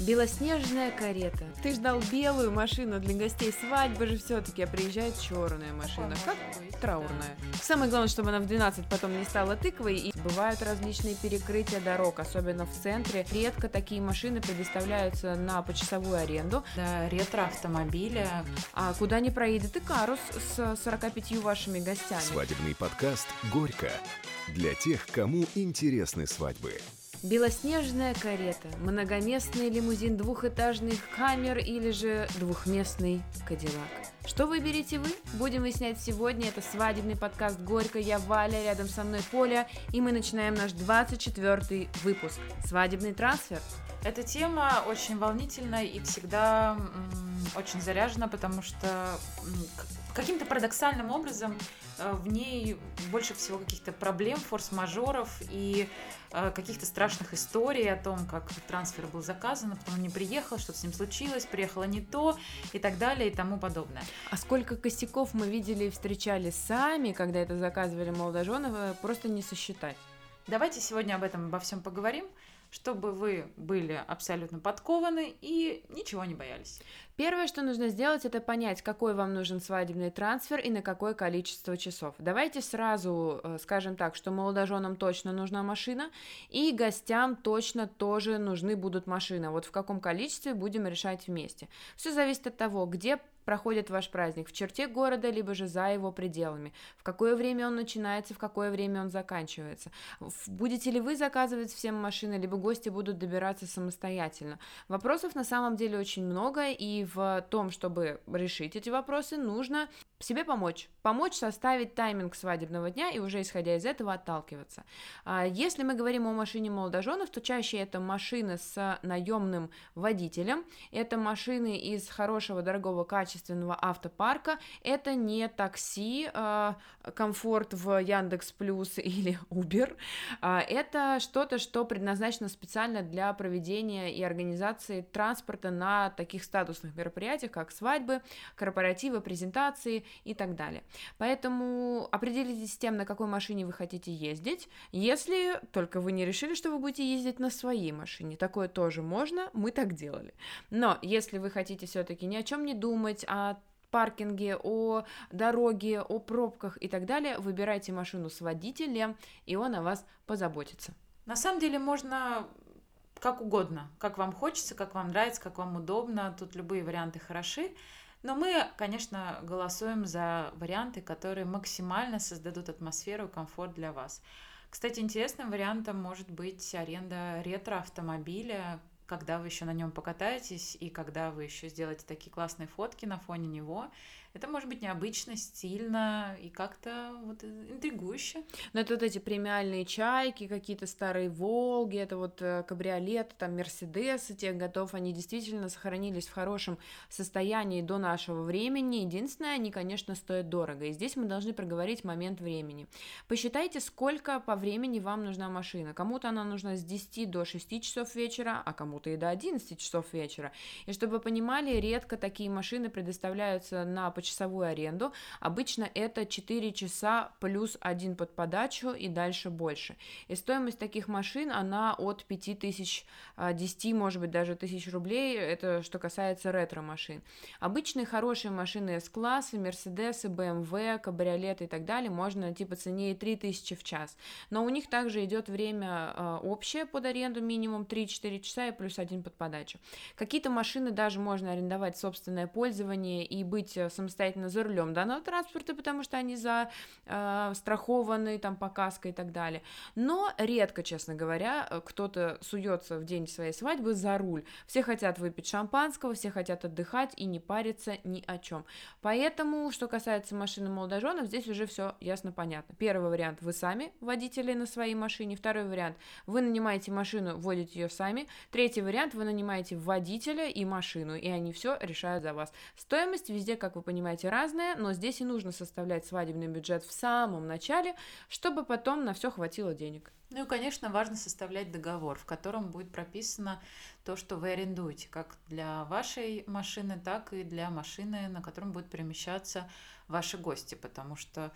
Белоснежная карета. Ты ждал белую машину для гостей свадьбы же все-таки, а приезжает черная машина. Как траурная. Самое главное, чтобы она в 12 потом не стала тыквой. И бывают различные перекрытия дорог, особенно в центре. Редко такие машины предоставляются на почасовую аренду. Да, ретро-автомобиля. А куда не проедет и карус с 45 вашими гостями. Свадебный подкаст «Горько». Для тех, кому интересны свадьбы. Белоснежная карета, многоместный лимузин двухэтажных камер или же двухместный кадиллак. Что выберете вы? Будем выяснять сегодня. Это свадебный подкаст «Горько». Я Валя, рядом со мной Поля. И мы начинаем наш 24 выпуск. Свадебный трансфер. Эта тема очень волнительная и всегда очень заряжена, потому что каким-то парадоксальным образом э, в ней больше всего каких-то проблем, форс-мажоров и э, каких-то страшных историй о том, как трансфер был заказан, а потом он не приехал, что-то с ним случилось, приехало не то и так далее и тому подобное. А сколько косяков мы видели и встречали сами, когда это заказывали молодожены, просто не сосчитать. Давайте сегодня об этом обо всем поговорим чтобы вы были абсолютно подкованы и ничего не боялись. Первое, что нужно сделать, это понять, какой вам нужен свадебный трансфер и на какое количество часов. Давайте сразу э, скажем так, что молодоженам точно нужна машина, и гостям точно тоже нужны будут машины. Вот в каком количестве будем решать вместе. Все зависит от того, где проходит ваш праздник в черте города, либо же за его пределами, в какое время он начинается, в какое время он заканчивается. Будете ли вы заказывать всем машины, либо гости будут добираться самостоятельно. Вопросов на самом деле очень много, и в том, чтобы решить эти вопросы, нужно себе помочь. Помочь составить тайминг свадебного дня и уже исходя из этого отталкиваться. А если мы говорим о машине молодоженов, то чаще это машины с наемным водителем, это машины из хорошего, дорогого, качественного автопарка, это не такси, а, комфорт в Яндекс Плюс или Uber, а, это что-то, что предназначено специально для проведения и организации транспорта на таких статусных мероприятиях, как свадьбы, корпоративы, презентации и так далее. Поэтому определитесь с тем, на какой машине вы хотите ездить, если только вы не решили, что вы будете ездить на своей машине. Такое тоже можно, мы так делали. Но если вы хотите все-таки ни о чем не думать, о паркинге, о дороге, о пробках и так далее, выбирайте машину с водителем, и он о вас позаботится. На самом деле можно как угодно, как вам хочется, как вам нравится, как вам удобно, тут любые варианты хороши. Но мы, конечно, голосуем за варианты, которые максимально создадут атмосферу и комфорт для вас. Кстати, интересным вариантом может быть аренда ретро-автомобиля, когда вы еще на нем покатаетесь и когда вы еще сделаете такие классные фотки на фоне него. Это может быть необычно, стильно и как-то вот интригующе. Но это вот эти премиальные чайки, какие-то старые Волги, это вот э, кабриолеты, там Мерседесы тех готов, они действительно сохранились в хорошем состоянии до нашего времени. Единственное, они, конечно, стоят дорого. И здесь мы должны проговорить момент времени. Посчитайте, сколько по времени вам нужна машина. Кому-то она нужна с 10 до 6 часов вечера, а кому-то и до 11 часов вечера. И чтобы вы понимали, редко такие машины предоставляются на почасовую аренду. Обычно это 4 часа плюс один под подачу и дальше больше. И стоимость таких машин, она от 5000, 10, а, может быть, даже тысяч рублей, это что касается ретро-машин. Обычные хорошие машины S-классы, Мерседесы, BMW, кабриолеты и так далее можно найти по цене и 3000 в час. Но у них также идет время а, общее под аренду, минимум 3-4 часа и плюс один под подачу. Какие-то машины даже можно арендовать собственное пользование и быть самостоятельно самостоятельно за рулем данного транспорта, потому что они застрахованы, э, там, по каско и так далее. Но редко, честно говоря, кто-то суется в день своей свадьбы за руль. Все хотят выпить шампанского, все хотят отдыхать и не париться ни о чем. Поэтому, что касается машины молодоженов, здесь уже все ясно понятно. Первый вариант, вы сами водители на своей машине. Второй вариант, вы нанимаете машину, водите ее сами. Третий вариант, вы нанимаете водителя и машину, и они все решают за вас. Стоимость везде, как вы понимаете, разное, но здесь и нужно составлять свадебный бюджет в самом начале, чтобы потом на все хватило денег. Ну и, конечно, важно составлять договор, в котором будет прописано то, что вы арендуете, как для вашей машины, так и для машины, на котором будут перемещаться ваши гости, потому что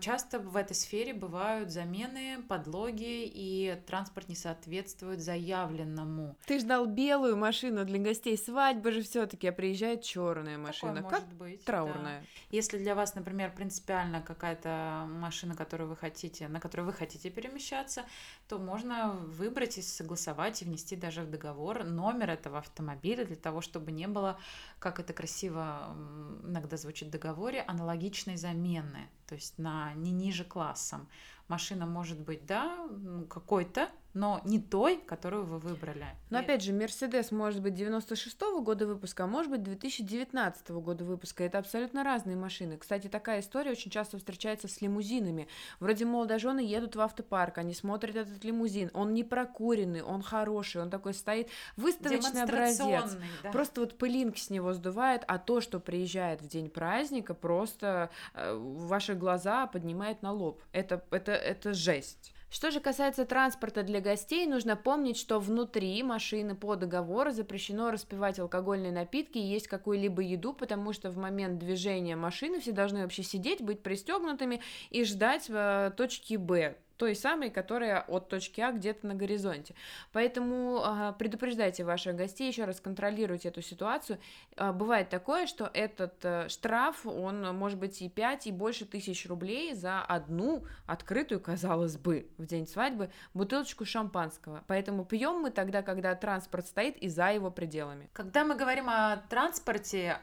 часто в этой сфере бывают замены, подлоги, и транспорт не соответствует заявленному. Ты ждал белую машину для гостей свадьбы же все-таки, а приезжает черная машина. Такое как может быть, траурная. да. Если для вас, например, принципиально какая-то машина, которую вы хотите, на которой вы хотите перемещаться, то можно выбрать и согласовать и внести даже в договор номер этого автомобиля для того, чтобы не было, как это красиво иногда звучит в договоре, аналогичной замены, то есть на не ниже классом. Машина может быть, да, какой-то, но не той, которую вы выбрали. Но опять же, Мерседес может быть 96-го года выпуска, а может быть 2019 года выпуска. Это абсолютно разные машины. Кстати, такая история очень часто встречается с лимузинами. Вроде молодожены едут в автопарк, они смотрят этот лимузин, он не прокуренный, он хороший, он такой стоит выставочный образец. Да. Просто вот пылинки с него сдувает, а то, что приезжает в день праздника, просто э, ваши глаза поднимает на лоб. Это, это, это жесть. Что же касается транспорта для гостей, нужно помнить, что внутри машины по договору запрещено распивать алкогольные напитки и есть какую-либо еду, потому что в момент движения машины все должны вообще сидеть, быть пристегнутыми и ждать э, точки Б, той самой, которая от точки А где-то на горизонте. Поэтому э, предупреждайте ваших гостей, еще раз контролируйте эту ситуацию. Э, бывает такое, что этот э, штраф, он может быть и 5, и больше тысяч рублей за одну открытую, казалось бы, в день свадьбы бутылочку шампанского. Поэтому пьем мы тогда, когда транспорт стоит и за его пределами. Когда мы говорим о транспорте,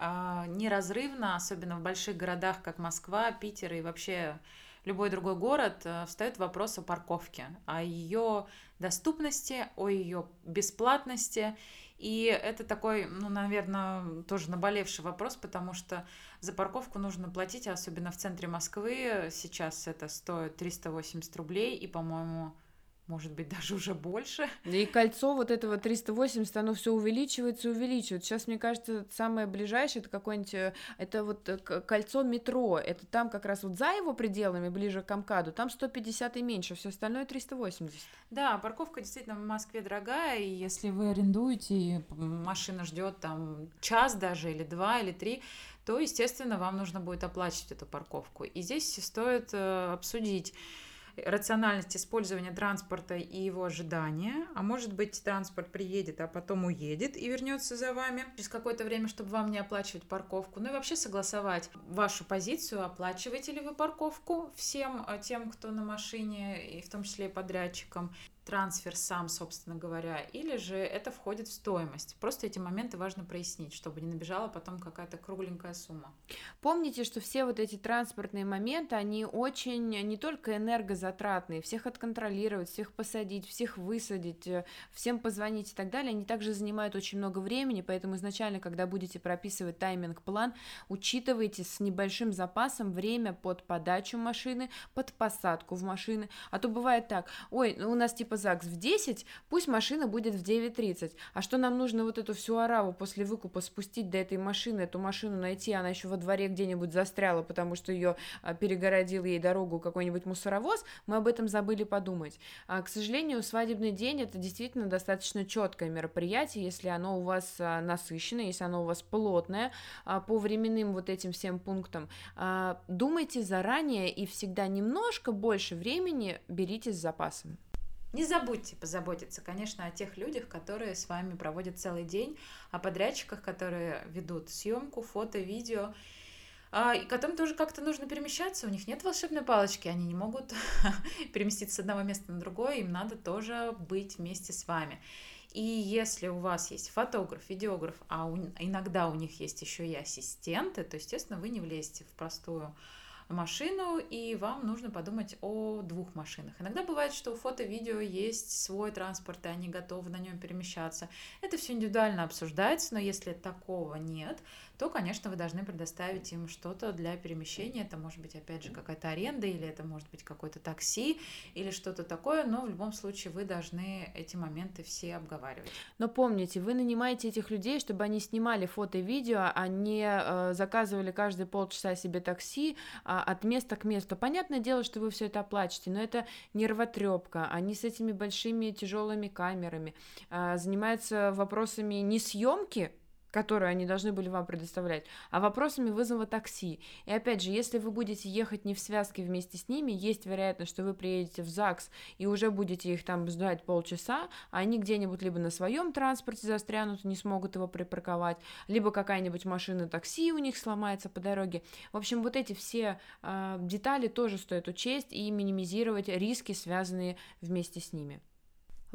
неразрывно, особенно в больших городах, как Москва, Питер и вообще любой другой город, э, встает вопрос о парковке, о ее доступности, о ее бесплатности. И это такой, ну, наверное, тоже наболевший вопрос, потому что за парковку нужно платить, особенно в центре Москвы. Сейчас это стоит 380 рублей, и, по-моему, может быть, даже уже больше. И кольцо вот этого 380, оно все увеличивается и увеличивается. Сейчас, мне кажется, самое ближайшее, это какое-нибудь, э, это вот э, кольцо метро, это там как раз вот за его пределами, ближе к Амкаду, там 150 и меньше, все остальное 380. Да, парковка действительно в Москве дорогая, и если вы арендуете, машина ждет там час даже, или два, или три, то, естественно, вам нужно будет оплачивать эту парковку. И здесь стоит э, обсудить, рациональность использования транспорта и его ожидания. А может быть, транспорт приедет, а потом уедет и вернется за вами через какое-то время, чтобы вам не оплачивать парковку. Ну и вообще согласовать вашу позицию, оплачиваете ли вы парковку всем э, тем, кто на машине, и в том числе и подрядчикам трансфер сам, собственно говоря, или же это входит в стоимость. Просто эти моменты важно прояснить, чтобы не набежала потом какая-то кругленькая сумма. Помните, что все вот эти транспортные моменты, они очень не только энергозатратные, всех отконтролировать, всех посадить, всех высадить, э, всем позвонить и так далее, они также занимают очень много времени, поэтому изначально, когда будете прописывать тайминг-план, учитывайте с небольшим запасом время под подачу машины, под посадку в машины, а то бывает так, ой, ну у нас типа типа ЗАГС в 10, пусть машина будет в 9.30. А что нам нужно вот эту всю ораву после выкупа спустить до этой машины, эту машину найти, она еще во дворе где-нибудь застряла, потому что ее а, перегородил ей дорогу какой-нибудь мусоровоз, мы об этом забыли подумать. А, к сожалению, свадебный день это действительно достаточно четкое мероприятие, если оно у вас а, насыщено, если оно у вас плотное а, по временным вот этим всем пунктам. Думайте заранее и всегда немножко больше времени берите с запасом. Не забудьте позаботиться, конечно, о тех людях, которые с вами проводят целый день, о подрядчиках, которые ведут съемку, фото, видео, а, и которым тоже как-то нужно перемещаться, у них нет волшебной палочки, они не могут переместиться с одного места на другое, им надо тоже быть вместе с вами. И если у вас есть фотограф, видеограф, а у, иногда у них есть еще и ассистенты, то, естественно, вы не влезете в простую машину, и вам нужно подумать о двух машинах. Иногда бывает, что у фото-видео есть свой транспорт, и они готовы на нем перемещаться. Это все индивидуально обсуждается, но если такого нет, то, конечно, вы должны предоставить им что-то для перемещения. Это может быть, опять же, какая-то аренда, или это может быть какое-то такси, или что-то такое, но в любом случае вы должны эти моменты все обговаривать. Но помните, вы нанимаете этих людей, чтобы они снимали фото и видео, а не э, заказывали каждые полчаса себе такси э, от места к месту. Понятное дело, что вы все это оплачиваете, но это нервотрепка. Они с этими большими тяжелыми камерами э, занимаются вопросами не съемки которую они должны были вам предоставлять, а вопросами вызова такси. И опять же, если вы будете ехать не в связке вместе с ними, есть вероятность, что вы приедете в ЗАГС и уже будете их там ждать полчаса, а они где-нибудь либо на своем транспорте застрянут, не смогут его припарковать, либо какая-нибудь машина такси у них сломается по дороге. В общем, вот эти все э, детали тоже стоит учесть и минимизировать риски, связанные вместе с ними.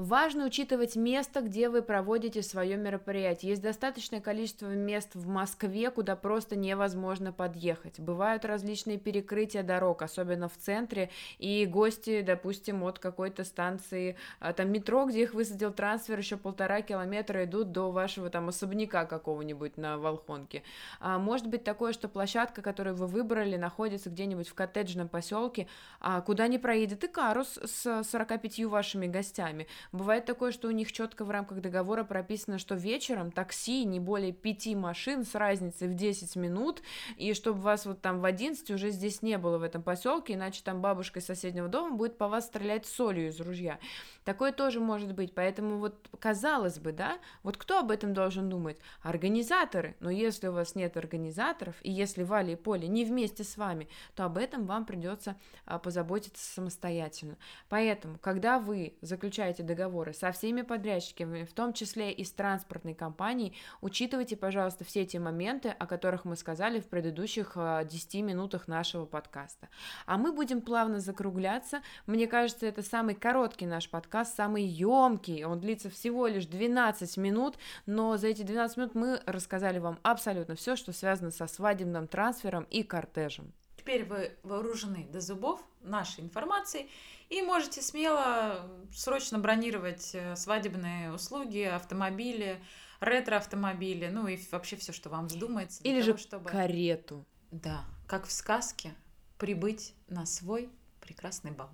Важно учитывать место, где вы проводите свое мероприятие. Есть достаточное количество мест в Москве, куда просто невозможно подъехать. Бывают различные перекрытия дорог, особенно в центре, и гости, допустим, от какой-то станции, а, там метро, где их высадил трансфер, еще полтора километра идут до вашего там особняка какого-нибудь на Волхонке. А может быть такое, что площадка, которую вы выбрали, находится где-нибудь в коттеджном поселке, а куда не проедет и карус с 45 вашими гостями. Бывает такое, что у них четко в рамках договора прописано, что вечером такси не более пяти машин с разницей в 10 минут, и чтобы вас вот там в 11 уже здесь не было в этом поселке, иначе там бабушка из соседнего дома будет по вас стрелять солью из ружья. Такое тоже может быть, поэтому вот казалось бы, да, вот кто об этом должен думать? Организаторы, но если у вас нет организаторов, и если Валя и Поле не вместе с вами, то об этом вам придется а, позаботиться самостоятельно. Поэтому, когда вы заключаете договоры со всеми подрядчиками, в том числе и с транспортной компанией, учитывайте, пожалуйста, все эти моменты, о которых мы сказали в предыдущих 10 а, минутах нашего подкаста. А мы будем плавно закругляться. Мне кажется, это самый короткий наш подкаст, самый емкий. Он длится всего лишь 12 минут, но за эти 12 минут мы рассказали вам абсолютно все, что связано со свадебным трансфером и кортежем. Теперь вы вооружены до зубов нашей информацией и можете смело срочно бронировать э, свадебные услуги, автомобили, ретро-автомобили, ну и вообще все, что вам вздумается. Или того, же чтобы... карету. Да, как в сказке, прибыть на свой прекрасный бал.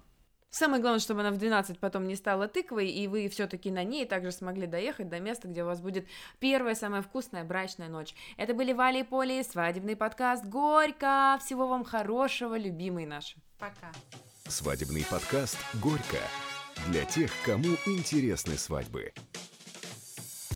Самое главное, чтобы она в 12 потом не стала тыквой, и вы все-таки на ней также смогли доехать до места, где у вас будет первая самая вкусная брачная ночь. Это были Вали и Поли, свадебный подкаст «Горько». Всего вам хорошего, любимые наши. Пока. Свадебный подкаст «Горько» для тех, кому интересны свадьбы.